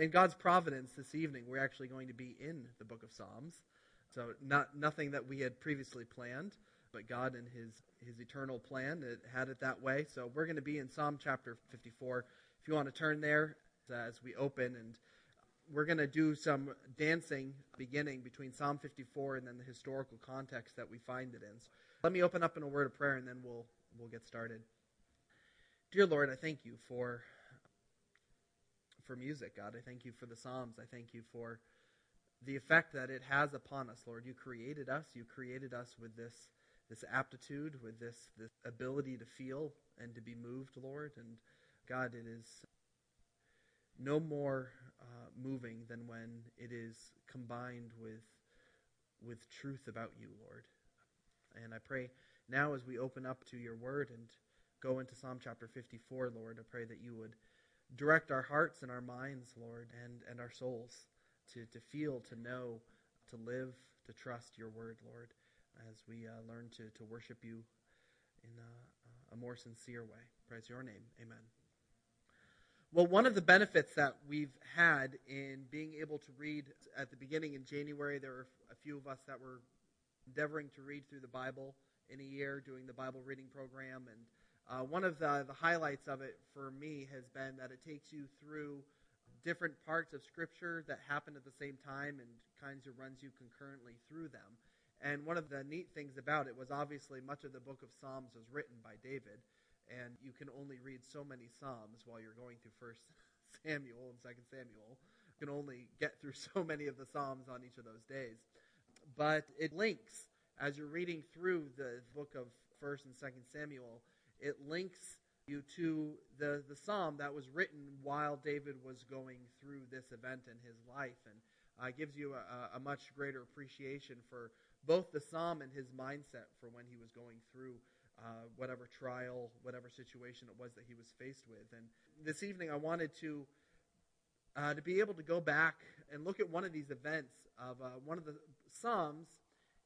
In God's providence this evening, we're actually going to be in the book of Psalms. So not nothing that we had previously planned, but God in his his eternal plan it had it that way. So we're going to be in Psalm chapter 54. If you want to turn there as we open and we're going to do some dancing beginning between Psalm 54 and then the historical context that we find it in. So let me open up in a word of prayer and then we'll we'll get started. Dear Lord, I thank you for for music, God. I thank you for the Psalms. I thank you for the effect that it has upon us, Lord. You created us. You created us with this this aptitude, with this this ability to feel and to be moved, Lord. And God, it is no more uh, moving than when it is combined with with truth about you, Lord. And I pray now as we open up to your word and go into Psalm chapter 54, Lord, I pray that you would direct our hearts and our minds, Lord, and, and our souls to, to feel, to know, to live, to trust your word, Lord, as we uh, learn to, to worship you in a, a more sincere way. Praise your name. Amen. Well, one of the benefits that we've had in being able to read at the beginning in January, there were a few of us that were endeavoring to read through the Bible in a year, doing the Bible reading program. And uh, one of the, the highlights of it for me has been that it takes you through different parts of Scripture that happen at the same time and kinds of runs you concurrently through them. And one of the neat things about it was obviously much of the book of Psalms was written by David and you can only read so many psalms while you're going through first samuel and second samuel you can only get through so many of the psalms on each of those days but it links as you're reading through the book of first and second samuel it links you to the, the psalm that was written while david was going through this event in his life and uh, gives you a, a much greater appreciation for both the psalm and his mindset for when he was going through uh, whatever trial, whatever situation it was that he was faced with. And this evening, I wanted to uh, to be able to go back and look at one of these events of uh, one of the Psalms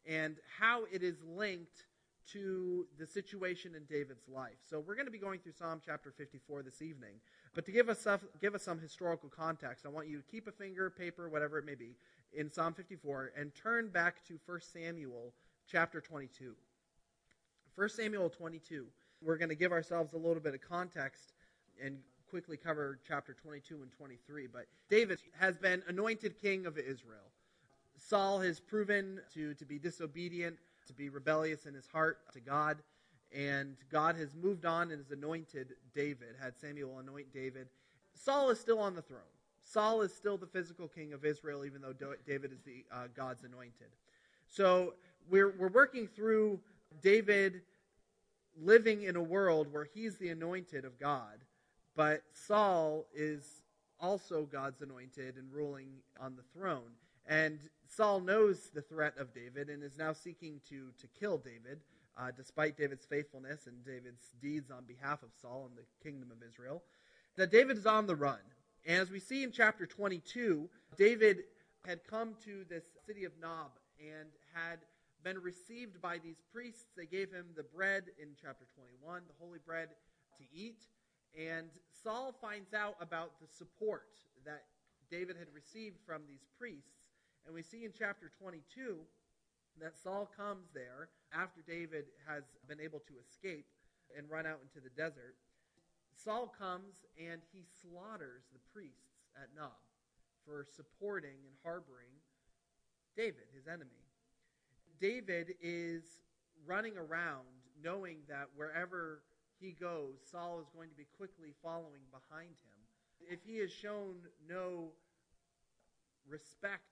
and how it is linked to the situation in David's life. So we're going to be going through Psalm chapter 54 this evening. But to give us some, give us some historical context, I want you to keep a finger, paper, whatever it may be, in Psalm 54 and turn back to 1 Samuel chapter 22. 1 Samuel 22. We're going to give ourselves a little bit of context and quickly cover chapter 22 and 23. But David has been anointed king of Israel. Saul has proven to, to be disobedient, to be rebellious in his heart to God. And God has moved on and has anointed David, had Samuel anoint David. Saul is still on the throne. Saul is still the physical king of Israel, even though David is the uh, God's anointed. So we're, we're working through David living in a world where he's the anointed of God, but Saul is also God's anointed and ruling on the throne. And Saul knows the threat of David and is now seeking to, to kill David, uh, despite David's faithfulness and David's deeds on behalf of Saul and the kingdom of Israel. That David is on the run. And as we see in chapter 22, David had come to this city of Nob and had been received by these priests. They gave him the bread in chapter 21, the holy bread to eat. And Saul finds out about the support that David had received from these priests. And we see in chapter 22 that Saul comes there after David has been able to escape and run out into the desert. Saul comes and he slaughters the priests at Nob for supporting and harboring David, his enemy. David is running around knowing that wherever he goes, Saul is going to be quickly following behind him. If he has shown no respect,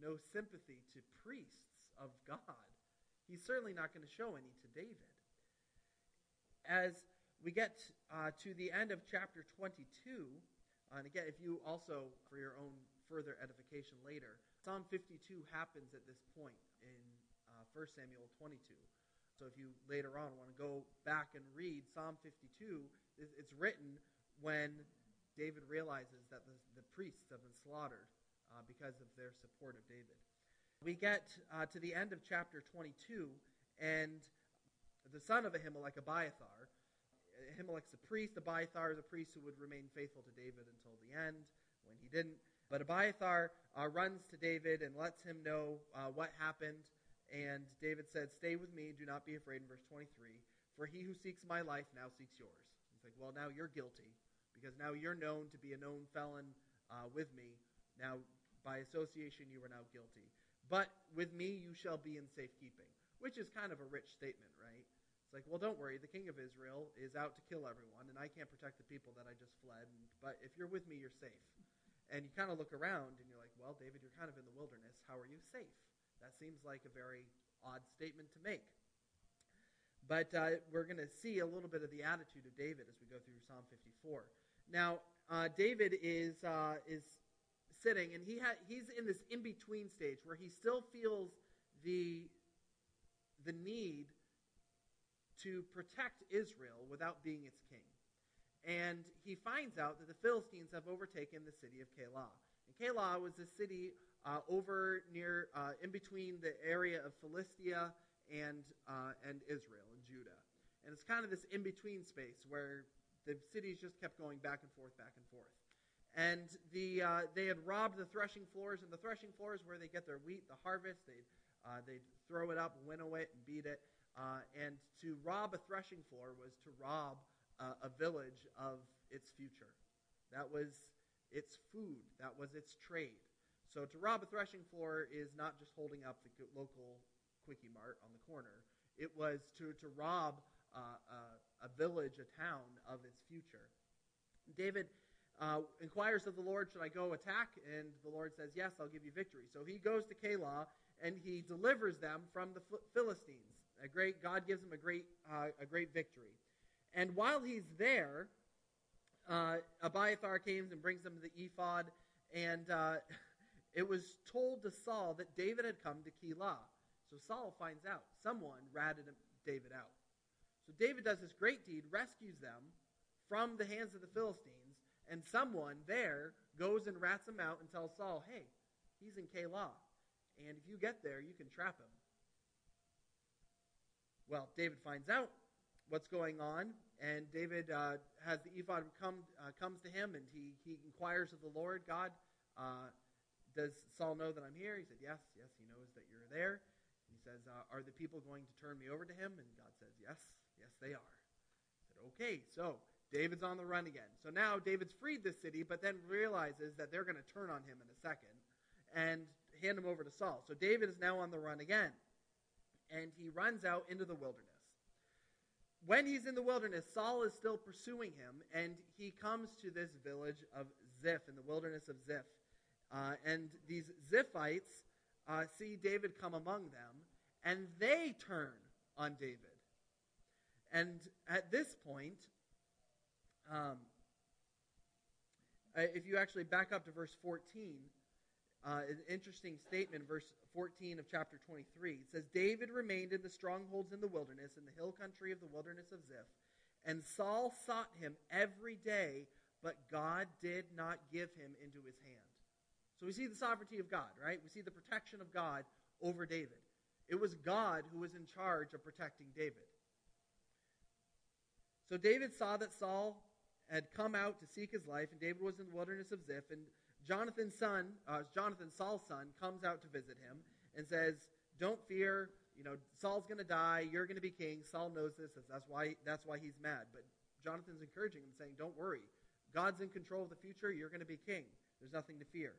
no sympathy to priests of God, he's certainly not going to show any to David. As we get uh, to the end of chapter 22, and again, if you also, for your own further edification later, Psalm 52 happens at this point in 1 Samuel 22. So if you later on want to go back and read Psalm 52, it's written when David realizes that the, the priests have been slaughtered uh, because of their support of David. We get uh, to the end of chapter 22, and the son of Ahimelech, Abiathar, Ahimelech's a priest, Abiathar is a priest who would remain faithful to David until the end. When he didn't, But Abiathar uh, runs to David and lets him know uh, what happened. And David said, Stay with me, do not be afraid, in verse 23. For he who seeks my life now seeks yours. He's like, Well, now you're guilty, because now you're known to be a known felon uh, with me. Now, by association, you are now guilty. But with me you shall be in safekeeping, which is kind of a rich statement, right? It's like, well, don't worry. The king of Israel is out to kill everyone, and I can't protect the people that I just fled. But if you're with me, you're safe. And you kind of look around and you're like, well, David, you're kind of in the wilderness. How are you safe? That seems like a very odd statement to make. But uh, we're going to see a little bit of the attitude of David as we go through Psalm 54. Now, uh, David is, uh, is sitting, and he ha- he's in this in between stage where he still feels the, the need to protect Israel without being its king. And he finds out that the Philistines have overtaken the city of Keilah. And Keilah was a city uh, over near, uh, in between the area of Philistia and, uh, and Israel and Judah. And it's kind of this in between space where the cities just kept going back and forth, back and forth. And the, uh, they had robbed the threshing floors, and the threshing floors where they get their wheat, the harvest, they'd, uh, they'd throw it up, winnow it, and beat it. Uh, and to rob a threshing floor was to rob a village of its future. That was its food, that was its trade. So to rob a threshing floor is not just holding up the local Quickie Mart on the corner. It was to, to rob uh, a, a, village, a town of its future. David uh, inquires of the Lord, Should I go attack? And the Lord says, Yes, I'll give you victory. So he goes to Keilah and he delivers them from the Philistines. A great God gives him a great uh, a great victory. And while he's there, uh, Abiathar comes and brings him the ephod, and uh, it was told to Saul that David had come to Keilah. So Saul finds out. Someone ratted David out. So David does this great deed, rescues them from the hands of the Philistines, and someone there goes and rats him out and tells Saul, hey, he's in Keilah. And if you get there, you can trap him. Well, David finds out what's going on, and David uh, has the ephod come uh, comes to him, and he he inquires of the Lord God, uh, does Saul know that I'm here? He said, Yes, yes, he knows that you're there. He says, uh, Are the people going to turn me over to him? And God says, Yes, yes, they are. He said, Okay, so David's on the run again. So now David's freed this city, but then realizes that they're going to turn on him in a second and hand him over to Saul. So David is now on the run again. And he runs out into the wilderness when he's in the wilderness, Saul is still pursuing him, and he comes to this village of Ziph, in the wilderness of Ziph. Uh, and these Ziphites uh, see David come among them, and they turn on David. And at this point, um, if you actually back up to verse 14, uh, an interesting statement, verse 14 of chapter 23. It says, David remained in the strongholds in the wilderness, in the hill country of the wilderness of Ziph, and Saul sought him every day, but God did not give him into his hand. So we see the sovereignty of God, right? We see the protection of God over David. It was God who was in charge of protecting David. So David saw that Saul had come out to seek his life, and David was in the wilderness of Ziph, and Jonathan's son, uh, Jonathan, Saul's son, comes out to visit him and says, "Don't fear. You know, Saul's going to die. You're going to be king." Saul knows this. That's why. That's why he's mad. But Jonathan's encouraging him, saying, "Don't worry. God's in control of the future. You're going to be king. There's nothing to fear."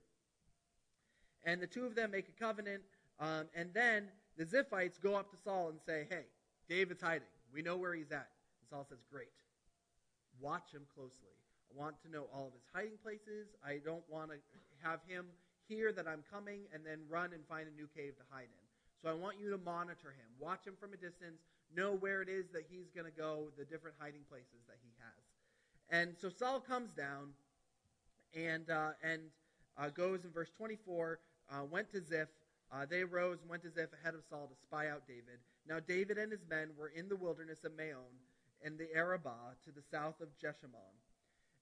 And the two of them make a covenant, um, and then the Ziphites go up to Saul and say, "Hey, David's hiding. We know where he's at." And Saul says, "Great. Watch him closely." I want to know all of his hiding places. I don't want to have him hear that I'm coming and then run and find a new cave to hide in. So I want you to monitor him, watch him from a distance, know where it is that he's going to go, the different hiding places that he has. And so Saul comes down and uh, and uh, goes in verse 24. Uh, went to Ziph. Uh, they rose and went to Ziph ahead of Saul to spy out David. Now David and his men were in the wilderness of Maon in the Arabah to the south of Jeshimon.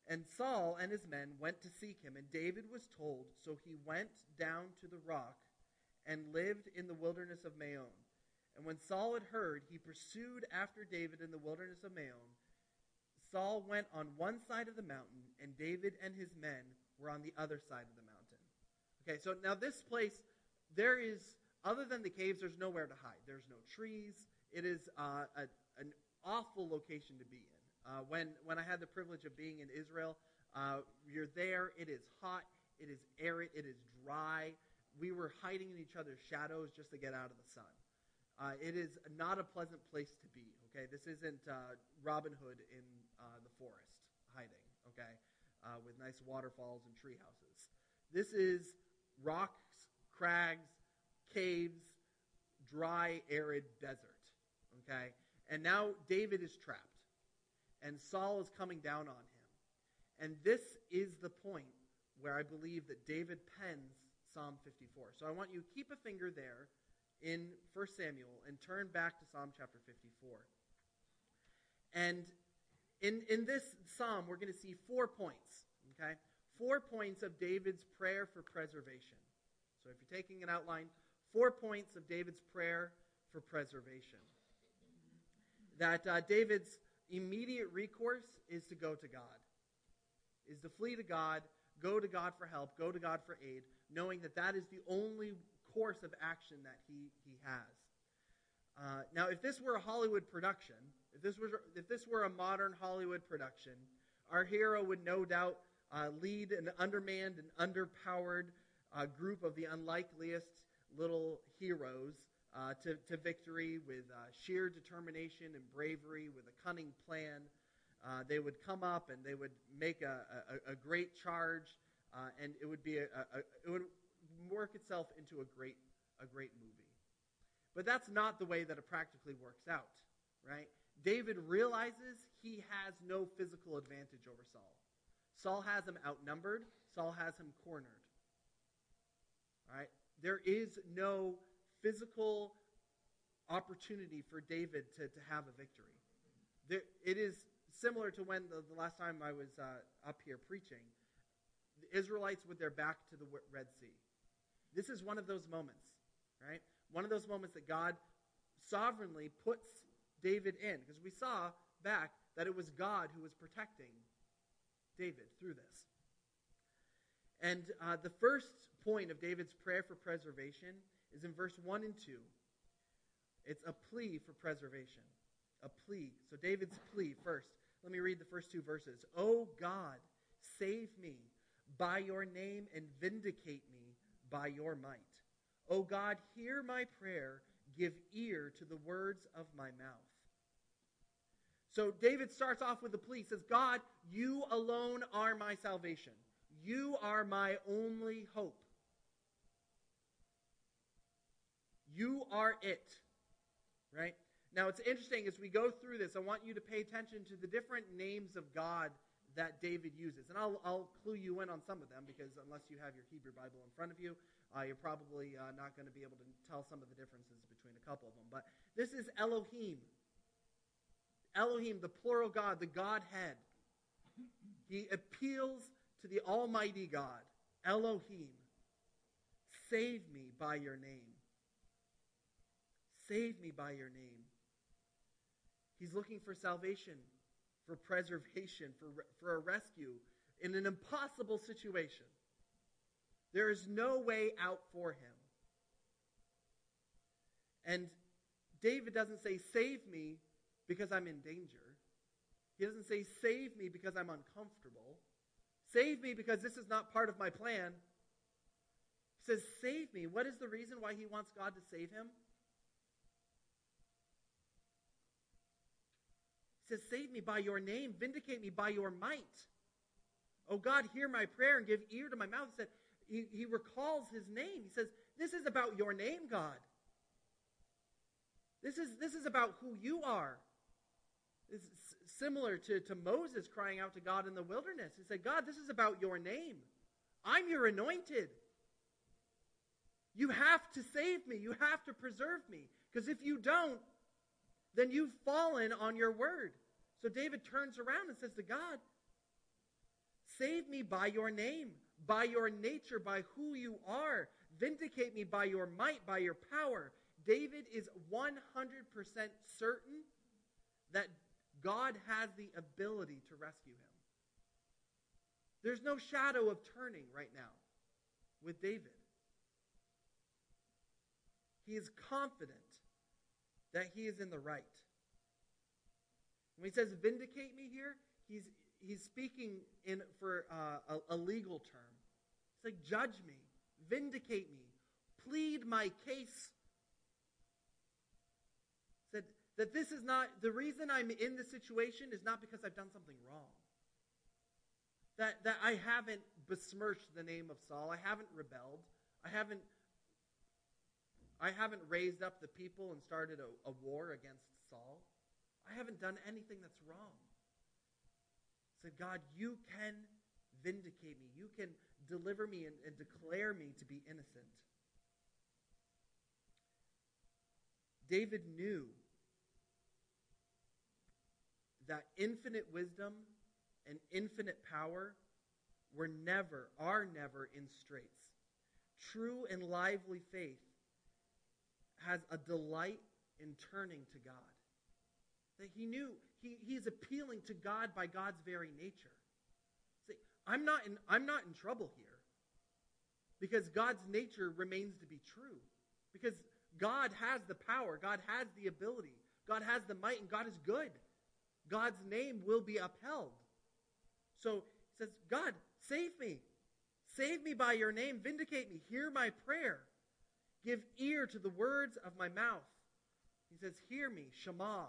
And Saul and his men went to seek him, and David was told, so he went down to the rock and lived in the wilderness of Maon. And when Saul had heard, he pursued after David in the wilderness of Maon. Saul went on one side of the mountain, and David and his men were on the other side of the mountain. Okay, so now this place, there is, other than the caves, there's nowhere to hide. There's no trees. It is uh, a, an awful location to be in. Uh, when, when I had the privilege of being in Israel, uh, you're there. It is hot. It is arid. It is dry. We were hiding in each other's shadows just to get out of the sun. Uh, it is not a pleasant place to be. Okay, this isn't uh, Robin Hood in uh, the forest hiding. Okay, uh, with nice waterfalls and tree houses. This is rocks, crags, caves, dry, arid desert. Okay, and now David is trapped, and Saul is coming down on him, and this is the point where I believe that David pens Psalm 54. So I want you to keep a finger there in 1 Samuel and turn back to Psalm chapter 54. And in, in this psalm, we're going to see four points, okay? Four points of David's prayer for preservation. So if you're taking an outline, four points of David's prayer for preservation. That uh, David's immediate recourse is to go to God, is to flee to God, go to God for help, go to God for aid, knowing that that is the only course of action that he, he has. Uh, now, if this were a Hollywood production, if this, was, if this were a modern Hollywood production, our hero would no doubt uh, lead an undermanned and underpowered uh, group of the unlikeliest little heroes uh, to, to victory with uh, sheer determination and bravery, with a cunning plan. Uh, they would come up and they would make a, a, a great charge, and it would be a, a, it would work itself into a great, a great movie. But that's not the way that it practically works out, right? David realizes he has no physical advantage over Saul. Saul has him outnumbered, Saul has him cornered. All right? There is no physical opportunity for David to, to have a victory. There, it is similar to when the, the last time I was uh, up here preaching, the Israelites with their back to the Red Sea. This is one of those moments, right? One of those moments that God sovereignly puts David in. Because we saw back that it was God who was protecting David through this. And uh, the first point of David's prayer for preservation is in verse 1 and 2. It's a plea for preservation. A plea. So, David's plea first. Let me read the first two verses. Oh God, save me by your name and vindicate me by your might. O God, hear my prayer. Give ear to the words of my mouth. So David starts off with a plea. Says, God, you alone are my salvation. You are my only hope. You are it. Right? Now, it's interesting as we go through this, I want you to pay attention to the different names of God that David uses. And I'll, I'll clue you in on some of them because unless you have your Hebrew Bible in front of you, uh, you're probably uh, not going to be able to tell some of the differences between a couple of them. But this is Elohim. Elohim, the plural God, the Godhead. He appeals to the Almighty God, Elohim. Save me by your name. Save me by your name. He's looking for salvation for preservation, for, for a rescue in an impossible situation. There is no way out for him. And David doesn't say, Save me because I'm in danger. He doesn't say, Save me because I'm uncomfortable. Save me because this is not part of my plan. He says, Save me. What is the reason why he wants God to save him? Says, Save me by your name, vindicate me by your might. Oh God, hear my prayer and give ear to my mouth. He said, he, he recalls his name. He says, This is about your name, God. This is, this is about who you are. It's similar to, to Moses crying out to God in the wilderness. He said, God, this is about your name. I'm your anointed. You have to save me. You have to preserve me. Because if you don't, then you've fallen on your word. So David turns around and says to God, Save me by your name, by your nature, by who you are. Vindicate me by your might, by your power. David is 100% certain that God has the ability to rescue him. There's no shadow of turning right now. with David. He is confident that he is in the right. When he says vindicate me here, he's, he's speaking in, for uh, a, a legal term. It's like judge me, vindicate me, plead my case. Said that this is not, the reason I'm in this situation is not because I've done something wrong. That, that I haven't besmirched the name of Saul. I haven't rebelled. I haven't I haven't raised up the people and started a, a war against Saul. I haven't done anything that's wrong. I said, God, you can vindicate me. You can deliver me and, and declare me to be innocent. David knew that infinite wisdom and infinite power were never, are never in straits. True and lively faith has a delight in turning to God. That he knew he, he's appealing to God by God's very nature. See, I'm not in, I'm not in trouble here because God's nature remains to be true. Because God has the power, God has the ability, God has the might, and God is good. God's name will be upheld. So he says, God, save me. Save me by your name. Vindicate me. Hear my prayer. Give ear to the words of my mouth. He says, Hear me. Shema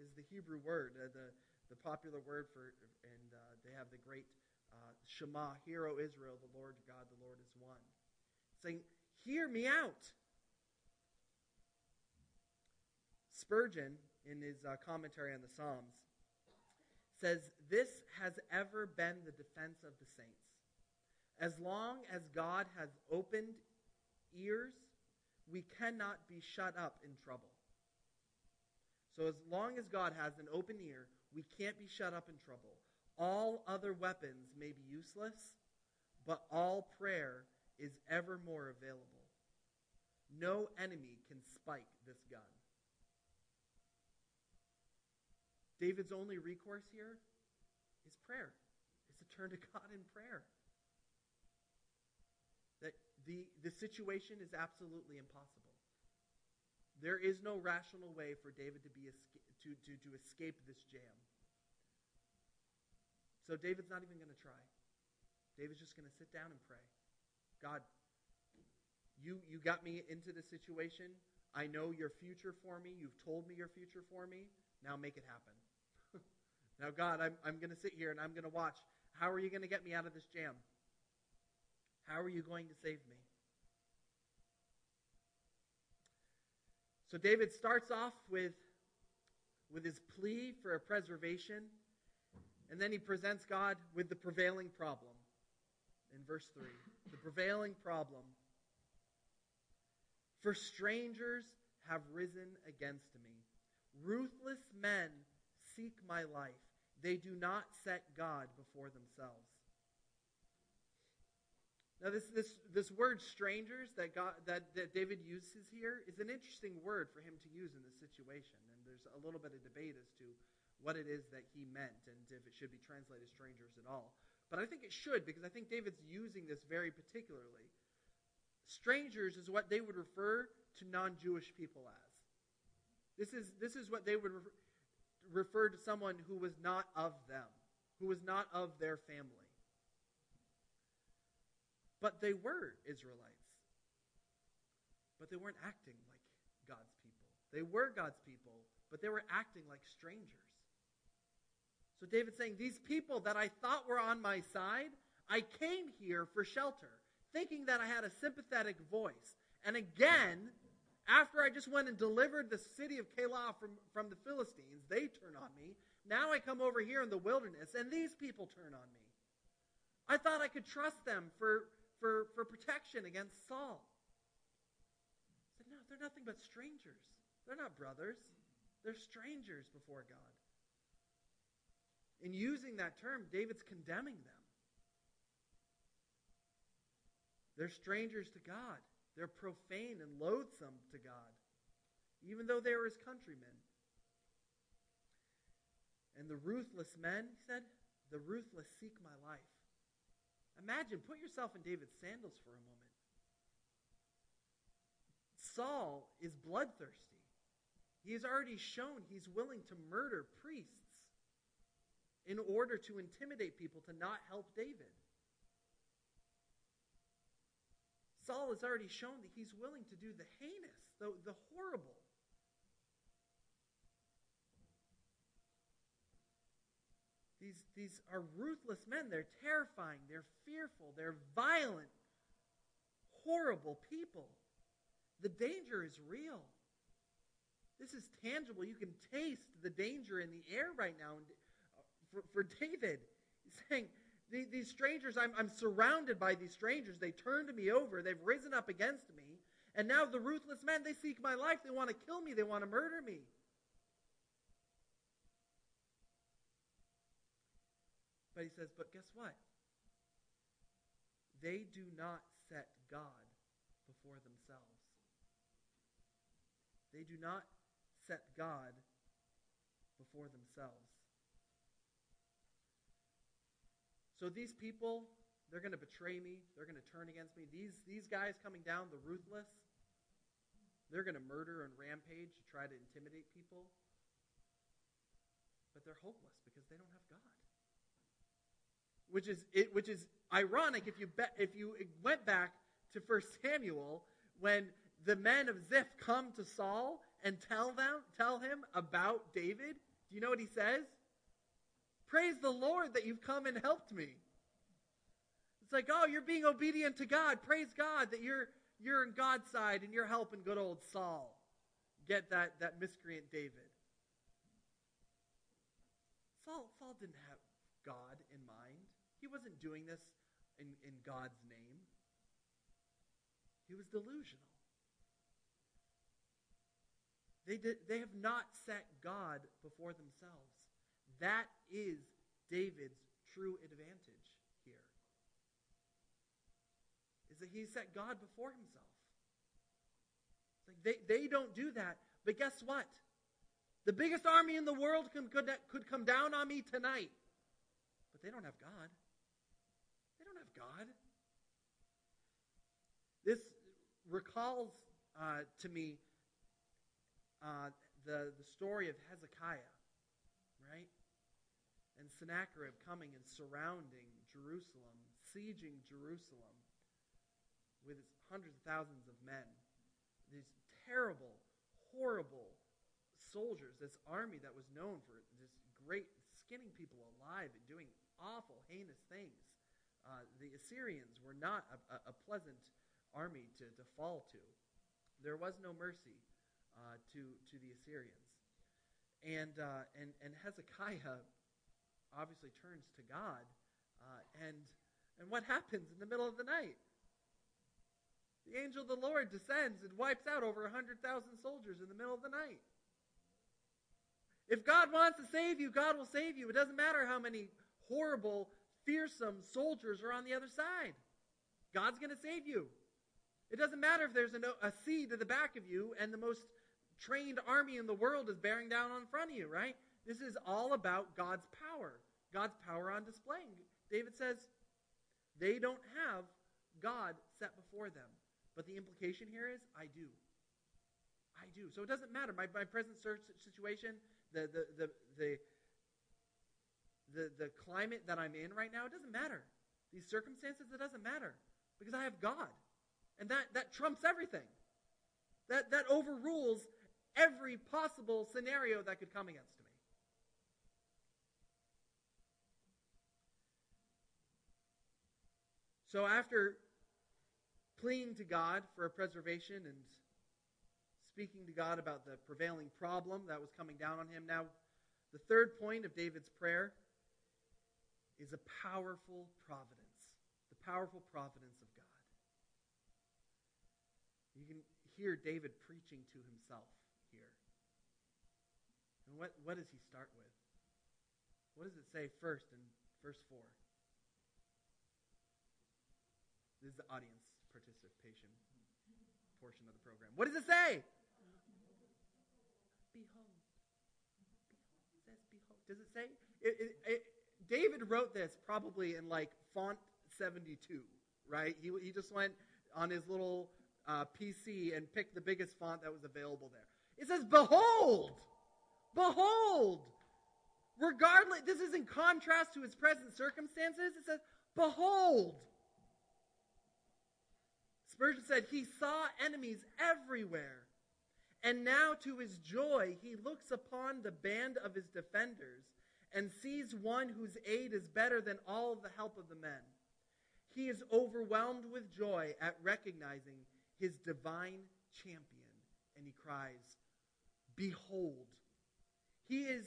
is the Hebrew word, uh, the, the popular word for, and uh, they have the great uh, Shema, Hear, O Israel, the Lord God, the Lord is one. Saying, Hear me out. Spurgeon, in his uh, commentary on the Psalms, says, This has ever been the defense of the saints. As long as God has opened ears we cannot be shut up in trouble. So, as long as God has an open ear, we can't be shut up in trouble. All other weapons may be useless, but all prayer is ever more available. No enemy can spike this gun. David's only recourse here is prayer, is to turn to God in prayer That the, the situation is absolutely impossible. There is no rational way for David to, be to, to, to escape this jam. So David's not even going to try. David's just going to sit down and pray. God, you, you got me into this situation. I know your future for me. You've told me your future for me. Now make it happen. now, God, I'm, I'm going to sit here and I'm going to watch. How are you going to get me out of this jam? How are you going to save me? So David starts off with, with his plea for a preservation, and then he presents God with the prevailing problem in verse 3. The prevailing problem. For strangers have risen against me. Ruthless men seek my life. They do not set God before themselves. Now, this, this, this word strangers that, God, that, that David uses here is an interesting word for him to use in this situation. And there's a little bit of debate as to what it is that he meant and if it should be translated strangers at all. But I think it should because I think David's using this very particularly. Strangers is what they would refer to non Jewish people as. This is, this is what they would refer, refer to someone who was not of them, who was not of their family. But they were Israelites. But they weren't acting like God's people. They were God's people, but they were acting like strangers. So David's saying, These people that I thought were on my side, I came here for shelter, thinking that I had a sympathetic voice. And again, after I just went and delivered the city of Keilah from, from the Philistines, they turn on me. Now I come over here in the wilderness, and these people turn on me. I thought I could trust them for, for, for protection against Saul. He said, No, they're nothing but strangers. They're not brothers, they're strangers before God. In using that term, David's condemning them. They're strangers to God. They're profane and loathsome to God, even though they are his countrymen. And the ruthless men, he said, the ruthless seek my life. Imagine, put yourself in David's sandals for a moment. Saul is bloodthirsty. He has already shown he's willing to murder priests in order to intimidate people to not help David. Saul has already shown that he's willing to do the heinous, the, the horrible. These, these are ruthless men. They're terrifying. They're fearful. They're violent, horrible people. The danger is real. This is tangible. You can taste the danger in the air right now. Uh, for, for David, he's saying, these strangers, I'm, I'm surrounded by these strangers. They turned me over. They've risen up against me. And now the ruthless men, they seek my life. They want to kill me. They want to murder me. But he says, but guess what? They do not set God before themselves. They do not set God before themselves. So these people, they're going to betray me. They're going to turn against me. These, these guys coming down, the ruthless, they're going to murder and rampage to try to intimidate people. But they're hopeless because they don't have God. Which is, it, which is ironic if you, be, if you went back to 1 Samuel when the men of Ziph come to Saul and tell them tell him about David. Do you know what he says? Praise the Lord that you've come and helped me. It's like, oh, you're being obedient to God. Praise God that you're you're in God's side and you're helping good old Saul get that, that miscreant David. Saul, Saul didn't have God wasn't doing this in, in God's name. He was delusional. They, did, they have not set God before themselves. That is David's true advantage here. Is that he set God before himself. Like they, they don't do that. But guess what? The biggest army in the world could, could, could come down on me tonight. But they don't have God. They don't have God. This recalls uh, to me uh, the, the story of Hezekiah, right? And Sennacherib coming and surrounding Jerusalem, sieging Jerusalem with hundreds of thousands of men. These terrible, horrible soldiers, this army that was known for this great skinning people alive and doing awful, heinous things. Uh, the Assyrians were not a, a, pleasant army to, to fall to. There was no mercy uh, to, to the Assyrians. And, uh, and, and Hezekiah obviously turns to God. Uh, and, and what happens in the middle of the night? The angel of the Lord descends and wipes out over 100,000 soldiers in the middle of the night. If God wants to save you, God will save you. It doesn't matter how many horrible, fearsome soldiers are on the other side. God's going to save you. It doesn't matter if there's a sea to the back of you and the most trained army in the world is bearing down on front of you, right? This is all about God's power, God's power on display. David says they don't have God set before them. But the implication here is, I do. I do. So it doesn't matter. My, my present situation, the, the, the, the, the, the climate that I'm in right now, it doesn't matter. These circumstances, it doesn't matter. Because I have God. And that, that trumps everything. That, that overrules every possible scenario that could come against me. So after pleading to God for a preservation and speaking to God about the prevailing problem that was coming down on him, now the third point of David's prayer is a powerful providence. The powerful providence of God. You can hear David preaching to himself. Here. And what, what does he start with? What does it say first in verse 4? This is the audience participation portion of the program. What does it say? Behold. It says behold. Does it say? It, it, it, David wrote this probably in like font 72, right? He, he just went on his little uh, PC and picked the biggest font that was available there. It says, Behold! Behold! Regardless, this is in contrast to his present circumstances. It says, Behold! Spurgeon said, He saw enemies everywhere. And now, to his joy, he looks upon the band of his defenders and sees one whose aid is better than all the help of the men. He is overwhelmed with joy at recognizing his divine champion, and he cries, Behold. He is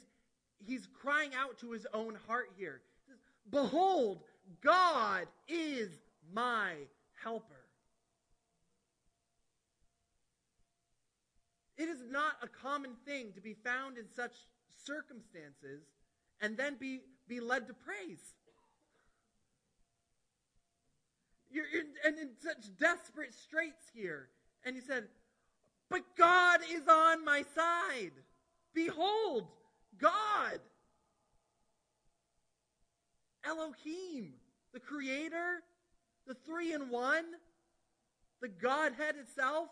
he's crying out to his own heart here. Says, Behold, God is my helper. It is not a common thing to be found in such circumstances and then be, be led to praise. You're and in such desperate straits here. And he said, But God is on my side. Behold, God. Elohim, the Creator, the three in one, the Godhead itself,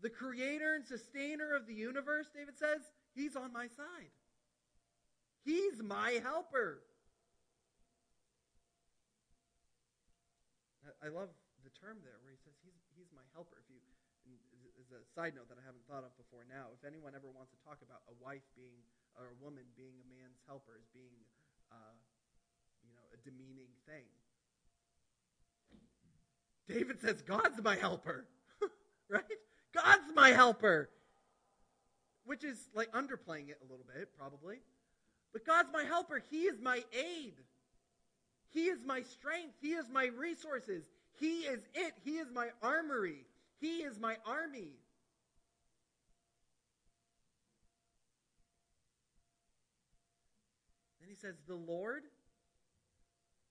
the Creator and Sustainer of the universe, David says, He's on my side. He's my helper. I love the term there where he says he's, he's my helper. If you, as a side note that I haven't thought of before now, if anyone ever wants to talk about a wife being, or a woman being a man's helper as being, uh, you know, a demeaning thing, David says, God's my helper. right? God's my helper. Which is like underplaying it a little bit, probably. But God's my helper. He is my aid. He is my strength. He is my resources. He is it. He is my armory. He is my army. Then he says, The Lord,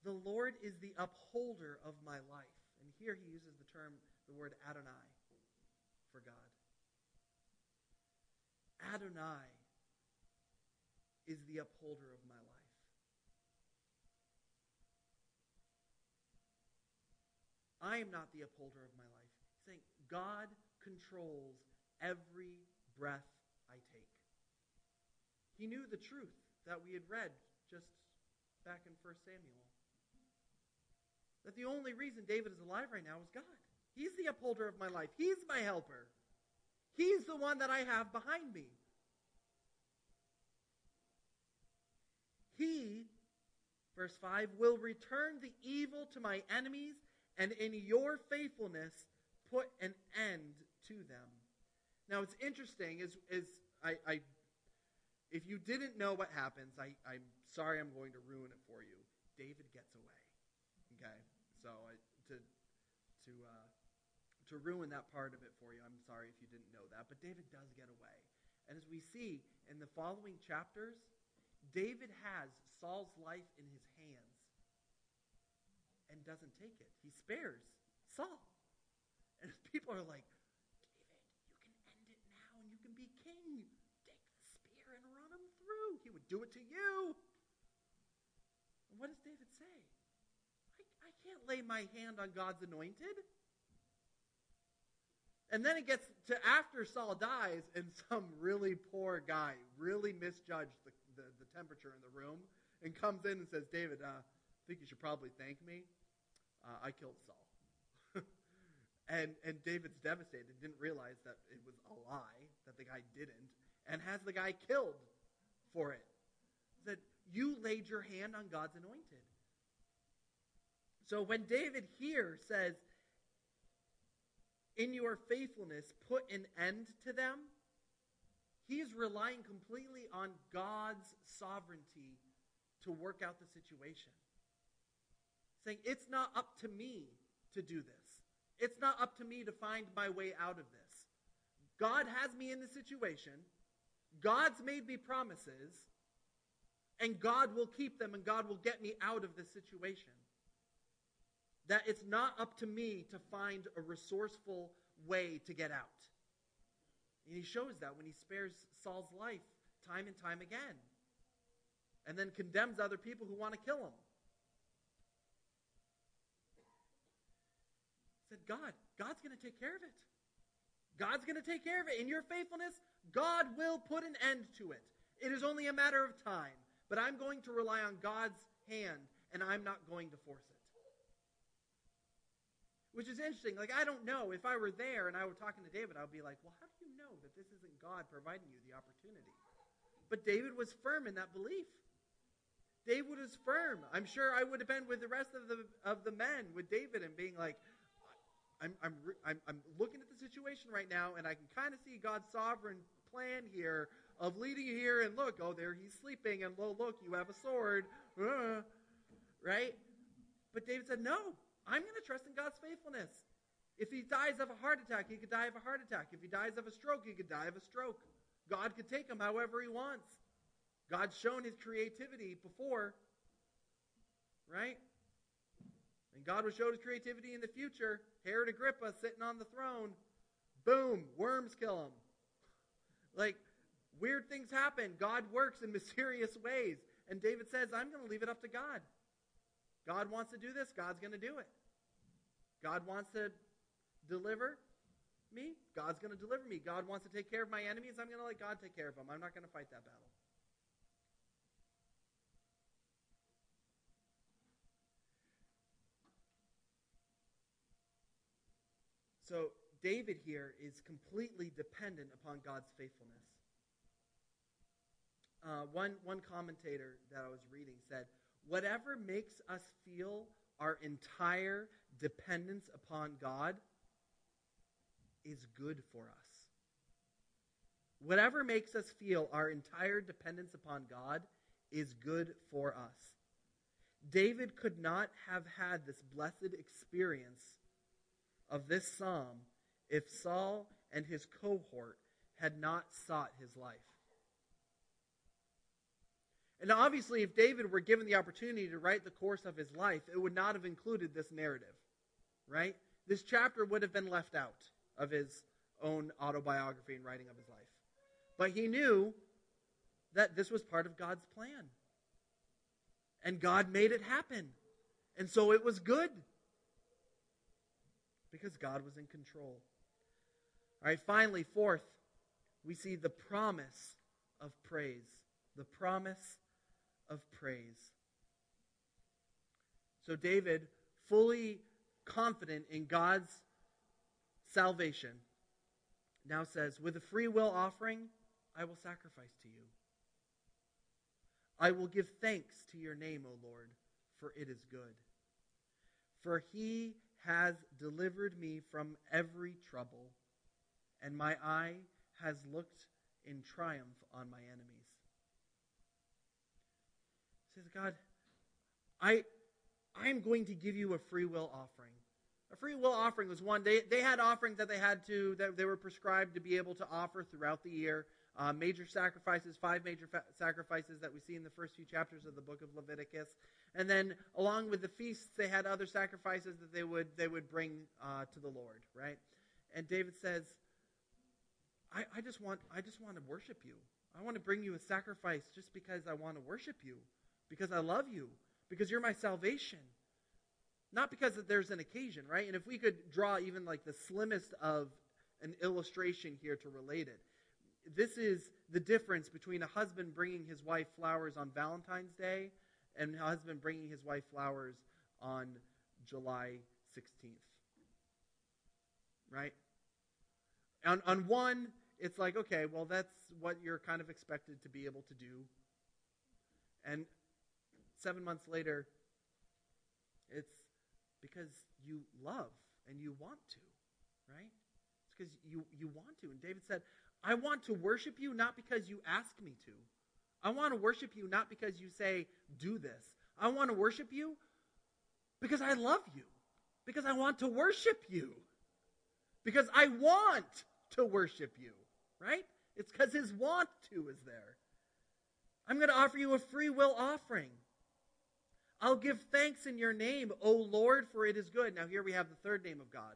the Lord is the upholder of my life. And here he uses the term, the word Adonai, for God. Adonai is the upholder of my life. I am not the upholder of my life. He's saying God controls every breath I take. He knew the truth that we had read just back in 1 Samuel. That the only reason David is alive right now is God. He's the upholder of my life. He's my helper. He's the one that I have behind me. He, verse 5, will return the evil to my enemies, and in your faithfulness put an end to them. Now, it's interesting, is, is I, I, if you didn't know what happens, I, I'm sorry I'm going to ruin it for you. David gets away. Okay? So, I, to, to, uh, to ruin that part of it for you, I'm sorry if you didn't know that. But David does get away. And as we see in the following chapters, David has Saul's life in his hands and doesn't take it. He spares Saul. And people are like, David, you can end it now and you can be king. Take the spear and run him through. He would do it to you. And what does David say? I, I can't lay my hand on God's anointed. And then it gets to after Saul dies, and some really poor guy really misjudged the temperature in the room and comes in and says, David, uh, I think you should probably thank me. Uh, I killed Saul. and, and David's devastated, didn't realize that it was a lie, that the guy didn't, and has the guy killed for it. Said, You laid your hand on God's anointed. So when David here says, In your faithfulness, put an end to them, he is relying completely on God's sovereignty to work out the situation. Saying, it's not up to me to do this. It's not up to me to find my way out of this. God has me in the situation. God's made me promises. And God will keep them and God will get me out of this situation. That it's not up to me to find a resourceful way to get out. And he shows that when he spares Saul's life time and time again. And then condemns other people who want to kill him. He said, God, God's going to take care of it. God's going to take care of it. In your faithfulness, God will put an end to it. It is only a matter of time. But I'm going to rely on God's hand, and I'm not going to force it. Which is interesting. Like, I don't know. If I were there and I were talking to David, I would be like, well, how do you know that this isn't God providing you the opportunity? But David was firm in that belief. David was firm. I'm sure I would have been with the rest of the, of the men with David and being like, I'm, I'm, I'm, I'm looking at the situation right now, and I can kind of see God's sovereign plan here of leading you here, and look, oh, there he's sleeping, and lo, look, you have a sword. Uh, right? But David said, no, I'm going to trust in God's faithfulness. If he dies of a heart attack, he could die of a heart attack. If he dies of a stroke, he could die of a stroke. God could take him however he wants. God's shown his creativity before, right? And God will show his creativity in the future. Herod Agrippa sitting on the throne. Boom, worms kill him. Like, weird things happen. God works in mysterious ways. And David says, I'm going to leave it up to God. God wants to do this, God's going to do it. God wants to deliver me, God's going to deliver me. God wants to take care of my enemies, I'm going to let God take care of them. I'm not going to fight that battle. So, David here is completely dependent upon God's faithfulness. Uh, one, one commentator that I was reading said, Whatever makes us feel our entire dependence upon God is good for us. Whatever makes us feel our entire dependence upon God is good for us. David could not have had this blessed experience of this psalm if Saul and his cohort had not sought his life. And obviously, if David were given the opportunity to write the course of his life, it would not have included this narrative, right? This chapter would have been left out of his own autobiography and writing of his life. But he knew that this was part of God's plan. And God made it happen. And so it was good. Because God was in control. All right, finally, fourth, we see the promise of praise. The promise of praise. So, David, fully confident in God's salvation, now says, With a free will offering, I will sacrifice to you. I will give thanks to your name, O Lord, for it is good. For he has delivered me from every trouble, and my eye has looked in triumph on my enemies says, God, I, I'm going to give you a free will offering. A free will offering was one. They, they had offerings that they had to, that they were prescribed to be able to offer throughout the year. Uh, major sacrifices, five major fa- sacrifices that we see in the first few chapters of the book of Leviticus. And then, along with the feasts, they had other sacrifices that they would, they would bring uh, to the Lord, right? And David says, I, I, just want, I just want to worship you. I want to bring you a sacrifice just because I want to worship you because I love you, because you're my salvation. Not because there's an occasion, right? And if we could draw even like the slimmest of an illustration here to relate it, this is the difference between a husband bringing his wife flowers on Valentine's Day and a husband bringing his wife flowers on July 16th. Right? On, on one, it's like, okay, well, that's what you're kind of expected to be able to do. And seven months later, it's because you love and you want to, right? It's because you, you want to. And David said, I want to worship you not because you ask me to. I want to worship you not because you say, do this. I want to worship you because I love you. Because I want to worship you. Because I want to worship you, right? It's because his want to is there. I'm going to offer you a free will offering. I'll give thanks in your name, O Lord, for it is good. Now, here we have the third name of God.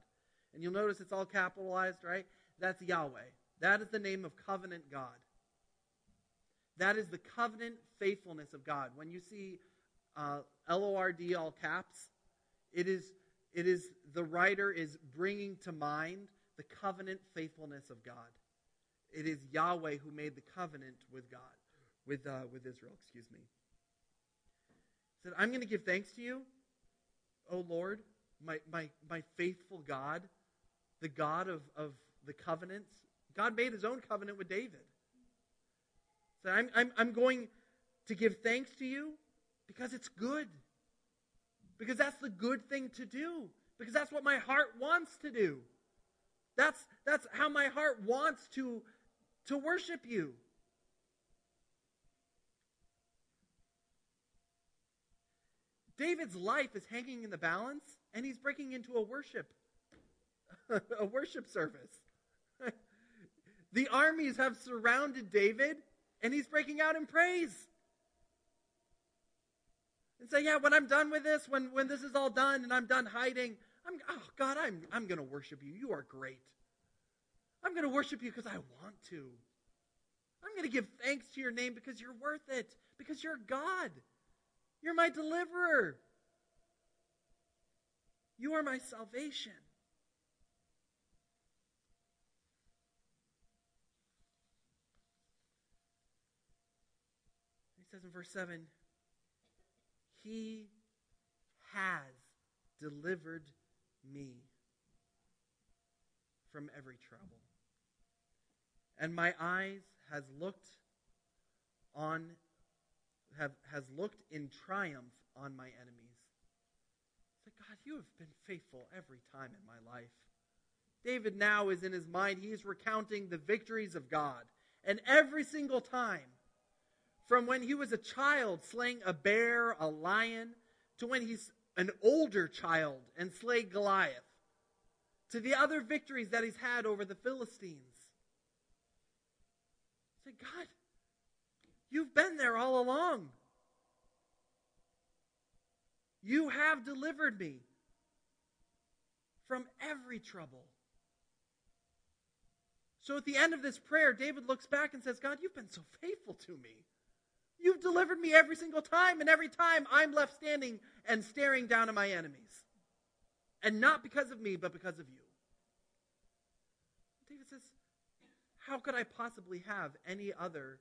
And you'll notice it's all capitalized, right? That's Yahweh. That is the name of covenant God. That is the covenant faithfulness of God. When you see uh, L O R D all caps, it is it is the writer is bringing to mind the covenant faithfulness of God. It is Yahweh who made the covenant with God, with, uh, with Israel, excuse me. Said, I'm going to give thanks to you, O Lord, my, my, my faithful God, the God of, of the covenants. God made his own covenant with David. So I'm, I'm, I'm going to give thanks to you because it's good. Because that's the good thing to do. Because that's what my heart wants to do. That's, that's how my heart wants to, to worship you. David's life is hanging in the balance, and he's breaking into a worship, a worship service. the armies have surrounded David, and he's breaking out in praise. And say, yeah, when I'm done with this, when, when this is all done and I'm done hiding, I'm, oh, God, I'm, I'm going to worship you. You are great. I'm going to worship you because I want to. I'm going to give thanks to your name because you're worth it, because you're God. You're my deliverer. You are my salvation. He says in verse 7 He has delivered me from every trouble. And my eyes has looked on have has looked in triumph on my enemies. Say, God, you have been faithful every time in my life. David now is in his mind, he is recounting the victories of God. And every single time, from when he was a child slaying a bear, a lion, to when he's an older child and slayed Goliath, to the other victories that he's had over the Philistines. Say, God, you've been there all along. You have delivered me from every trouble. So at the end of this prayer, David looks back and says, God, you've been so faithful to me. You've delivered me every single time, and every time I'm left standing and staring down at my enemies. And not because of me, but because of you. David says, How could I possibly have any other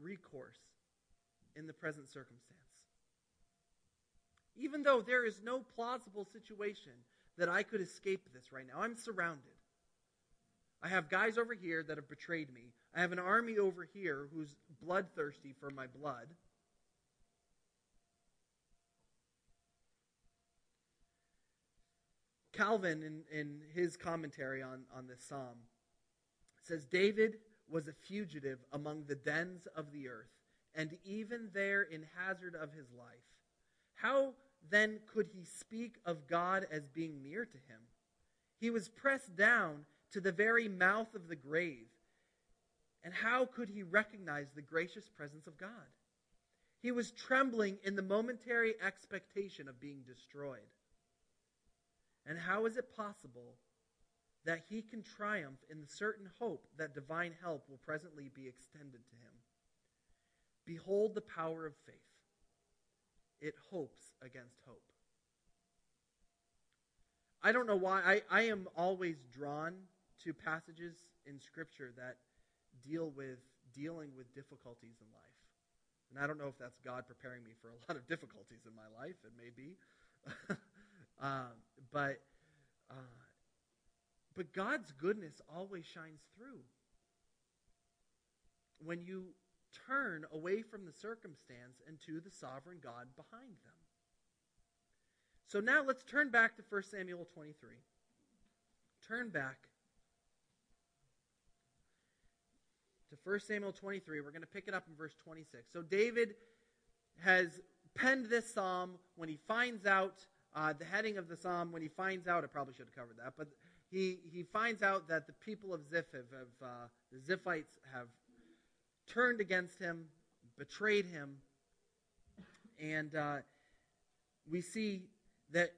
recourse in the present circumstance? Even though there is no plausible situation that I could escape this right now, I'm surrounded. I have guys over here that have betrayed me. I have an army over here who's bloodthirsty for my blood. Calvin, in, in his commentary on, on this psalm, says David was a fugitive among the dens of the earth, and even there in hazard of his life. How then could he speak of God as being near to him? He was pressed down to the very mouth of the grave. And how could he recognize the gracious presence of God? He was trembling in the momentary expectation of being destroyed. And how is it possible that he can triumph in the certain hope that divine help will presently be extended to him? Behold the power of faith. It hopes against hope. I don't know why. I, I am always drawn to passages in Scripture that deal with dealing with difficulties in life. And I don't know if that's God preparing me for a lot of difficulties in my life. It may be. uh, but, uh, but God's goodness always shines through. When you turn away from the circumstance and to the sovereign God behind them. So now let's turn back to 1 Samuel 23. Turn back to 1 Samuel 23. We're going to pick it up in verse 26. So David has penned this psalm when he finds out uh, the heading of the psalm, when he finds out, I probably should have covered that, but he, he finds out that the people of Ziph have, have uh, the Ziphites have turned against him, betrayed him, and uh, we see that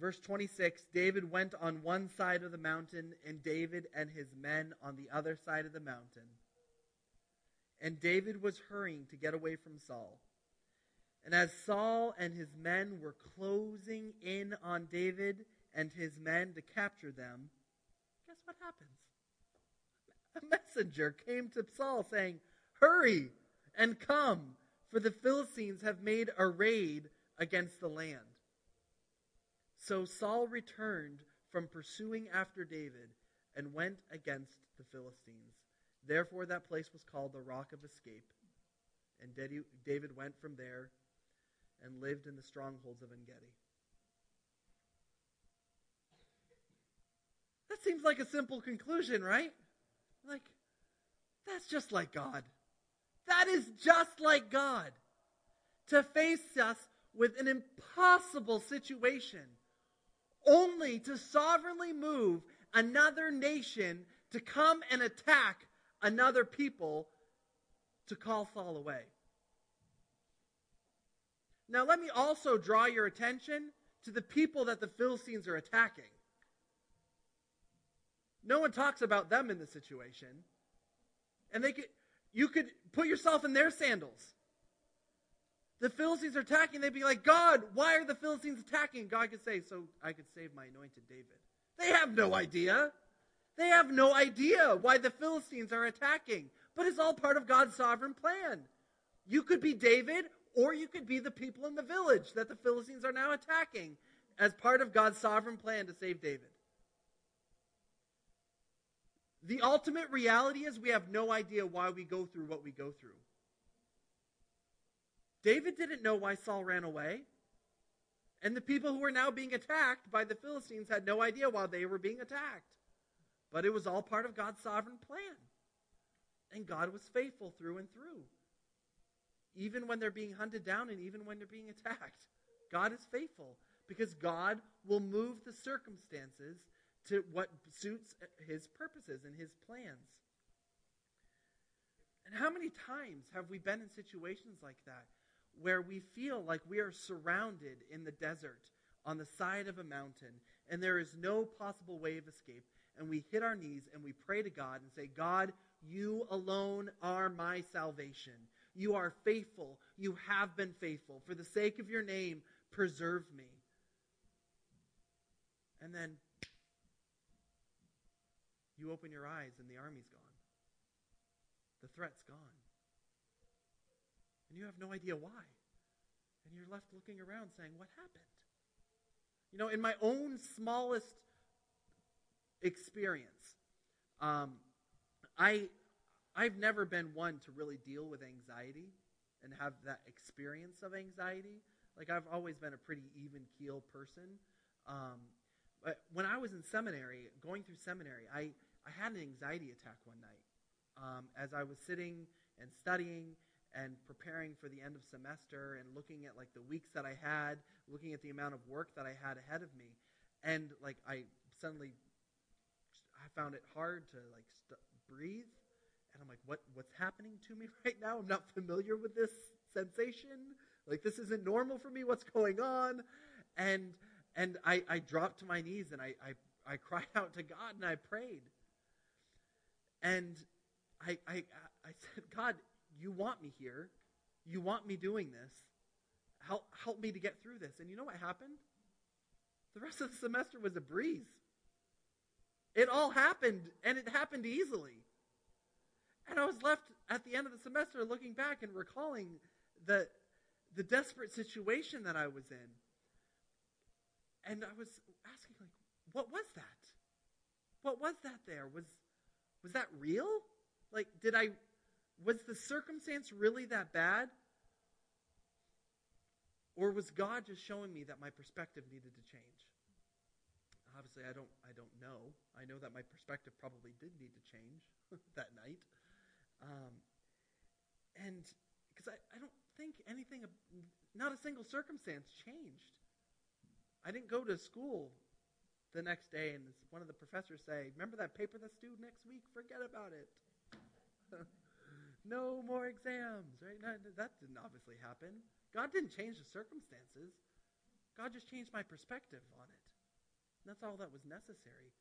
verse 26 David went on one side of the mountain, and David and his men on the other side of the mountain. And David was hurrying to get away from Saul. And as Saul and his men were closing in on David and his men to capture them, guess what happens? A messenger came to Saul saying, Hurry and come, for the Philistines have made a raid against the land. So Saul returned from pursuing after David and went against the Philistines. Therefore, that place was called the Rock of Escape. And David went from there and lived in the strongholds of En Gedi. Seems like a simple conclusion, right? Like, that's just like God. That is just like God. To face us with an impossible situation, only to sovereignly move another nation to come and attack another people to call Saul away. Now, let me also draw your attention to the people that the Philistines are attacking. No one talks about them in the situation. And they could, you could put yourself in their sandals. The Philistines are attacking, they'd be like, God, why are the Philistines attacking? God could say, so I could save my anointed David. They have no idea. They have no idea why the Philistines are attacking. But it's all part of God's sovereign plan. You could be David, or you could be the people in the village that the Philistines are now attacking as part of God's sovereign plan to save David. The ultimate reality is we have no idea why we go through what we go through. David didn't know why Saul ran away. And the people who were now being attacked by the Philistines had no idea why they were being attacked. But it was all part of God's sovereign plan. And God was faithful through and through. Even when they're being hunted down and even when they're being attacked. God is faithful because God will move the circumstances to what suits uh, his purposes and his plans. And how many times have we been in situations like that where we feel like we are surrounded in the desert on the side of a mountain and there is no possible way of escape? And we hit our knees and we pray to God and say, God, you alone are my salvation. You are faithful. You have been faithful. For the sake of your name, preserve me. And then you open your eyes and the army's gone. The threat's gone. And you have no idea why. And you're left looking around saying, What happened? You know, in my own smallest experience, um, I, I've never been one to really deal with anxiety and have that experience of anxiety. Like, I've always been a pretty even keel person. Um, when I was in seminary, going through seminary, I, I had an anxiety attack one night um, as I was sitting and studying and preparing for the end of semester and looking at like the weeks that I had, looking at the amount of work that I had ahead of me, and like I suddenly I found it hard to like st- breathe, and I'm like, what what's happening to me right now? I'm not familiar with this sensation. Like this isn't normal for me. What's going on? And and I, I dropped to my knees and I, I, I cried out to God and I prayed. And I, I, I said, God, you want me here. You want me doing this. Help, help me to get through this. And you know what happened? The rest of the semester was a breeze. It all happened, and it happened easily. And I was left at the end of the semester looking back and recalling the, the desperate situation that I was in. And I was asking, like, what was that? What was that there? Was was that real? Like, did I, was the circumstance really that bad? Or was God just showing me that my perspective needed to change? Obviously, I don't, I don't know. I know that my perspective probably did need to change that night. Um, and because I, I don't think anything, not a single circumstance changed. I didn't go to school the next day and one of the professors say, Remember that paper that's due next week? Forget about it. no more exams, right? No, that didn't obviously happen. God didn't change the circumstances. God just changed my perspective on it. And that's all that was necessary.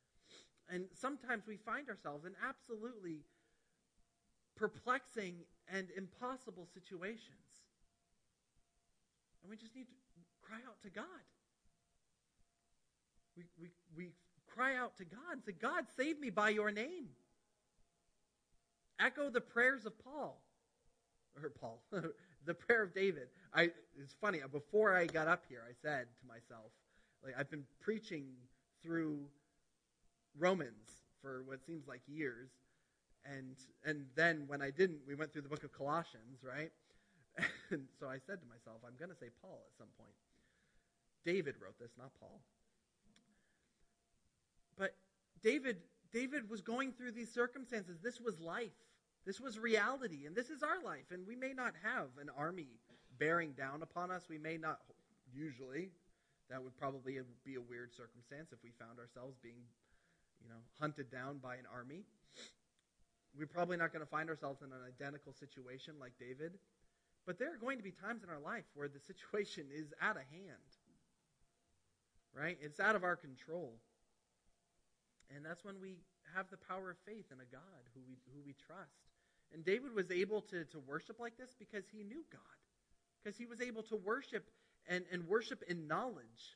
And sometimes we find ourselves in absolutely perplexing and impossible situations. And we just need to cry out to God. We, we, we cry out to God and say, God, save me by your name. Echo the prayers of Paul. Or Paul, the prayer of David. I, it's funny, before I got up here, I said to myself, like, I've been preaching through Romans for what seems like years. And, and then when I didn't, we went through the book of Colossians, right? And so I said to myself, I'm going to say Paul at some point. David wrote this, not Paul. David, David was going through these circumstances. This was life. This was reality, and this is our life. And we may not have an army bearing down upon us. We may not, usually, that would probably be a weird circumstance if we found ourselves being, you know, hunted down by an army. We're probably not going to find ourselves in an identical situation like David. But there are going to be times in our life where the situation is out of hand. Right? It's out of our control. And that's when we have the power of faith in a God who we, who we trust. And David was able to, to worship like this because he knew God, because he was able to worship and, and worship in knowledge.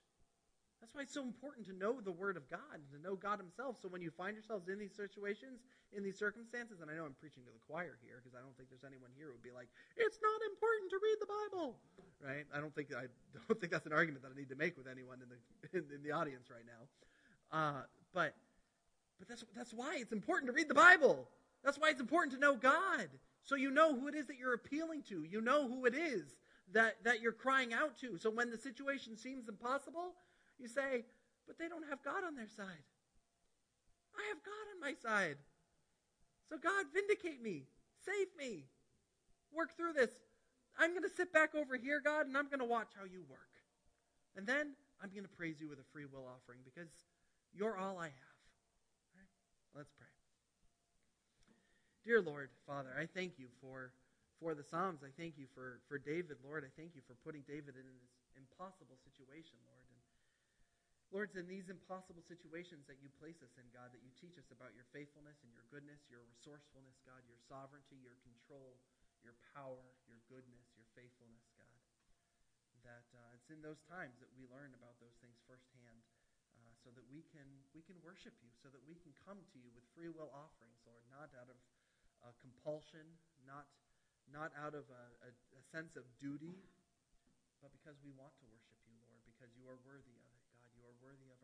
That's why it's so important to know the Word of God, and to know God Himself. So when you find yourselves in these situations, in these circumstances, and I know I'm preaching to the choir here because I don't think there's anyone here who would be like, "It's not important to read the Bible," right? I don't think I don't think that's an argument that I need to make with anyone in the in, in the audience right now. Uh, but but that's that's why it's important to read the Bible. That's why it's important to know God. So you know who it is that you're appealing to. You know who it is that, that you're crying out to. So when the situation seems impossible, you say, but they don't have God on their side. I have God on my side. So God, vindicate me. Save me. Work through this. I'm going to sit back over here, God, and I'm going to watch how you work. And then I'm going to praise you with a free will offering because you're all I have. Let's pray. Dear Lord, Father, I thank you for, for the Psalms. I thank you for, for David, Lord. I thank you for putting David in this impossible situation, Lord. And Lord, it's in these impossible situations that you place us in, God, that you teach us about your faithfulness and your goodness, your resourcefulness, God, your sovereignty, your control, your power, your goodness, your faithfulness, God. That uh, it's in those times that we learn about those things firsthand so that we can, we can worship you, so that we can come to you with free will offerings, Lord, not out of uh, compulsion, not, not out of a, a, a sense of duty, but because we want to worship you, Lord, because you are worthy of it, God. You are worthy of.